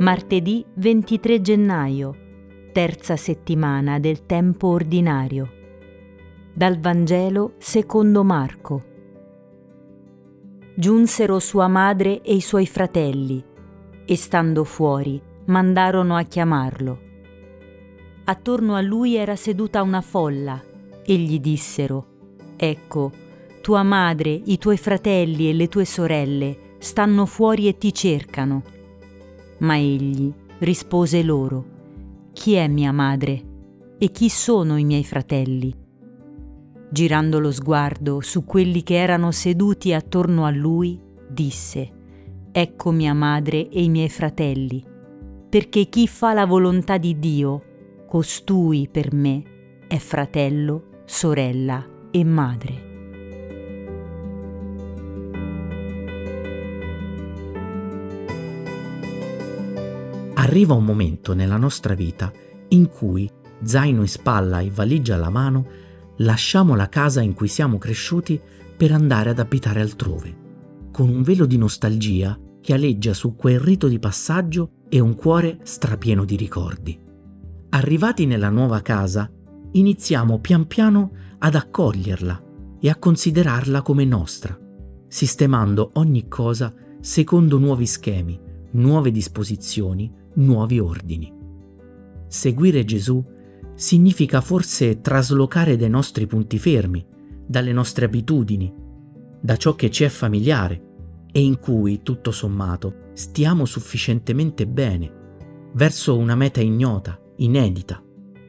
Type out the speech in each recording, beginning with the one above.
Martedì 23 gennaio, terza settimana del tempo ordinario. Dal Vangelo secondo Marco. Giunsero sua madre e i suoi fratelli e stando fuori mandarono a chiamarlo. Attorno a lui era seduta una folla e gli dissero, Ecco, tua madre, i tuoi fratelli e le tue sorelle stanno fuori e ti cercano. Ma egli rispose loro, Chi è mia madre e chi sono i miei fratelli? Girando lo sguardo su quelli che erano seduti attorno a lui, disse, Ecco mia madre e i miei fratelli, perché chi fa la volontà di Dio, costui per me è fratello, sorella e madre. Arriva un momento nella nostra vita in cui, zaino in spalla e valigia alla mano, lasciamo la casa in cui siamo cresciuti per andare ad abitare altrove, con un velo di nostalgia che aleggia su quel rito di passaggio e un cuore strapieno di ricordi. Arrivati nella nuova casa, iniziamo pian piano ad accoglierla e a considerarla come nostra, sistemando ogni cosa secondo nuovi schemi, nuove disposizioni, nuovi ordini. Seguire Gesù significa forse traslocare dai nostri punti fermi, dalle nostre abitudini, da ciò che ci è familiare e in cui, tutto sommato, stiamo sufficientemente bene, verso una meta ignota, inedita,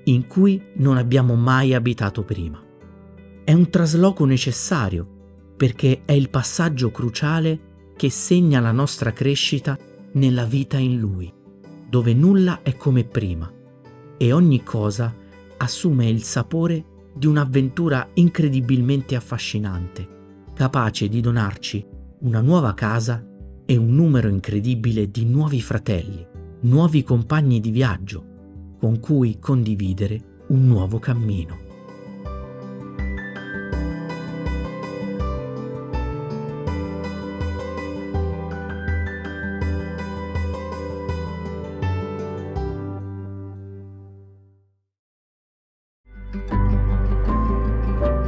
in cui non abbiamo mai abitato prima. È un trasloco necessario perché è il passaggio cruciale che segna la nostra crescita nella vita in Lui dove nulla è come prima e ogni cosa assume il sapore di un'avventura incredibilmente affascinante, capace di donarci una nuova casa e un numero incredibile di nuovi fratelli, nuovi compagni di viaggio, con cui condividere un nuovo cammino.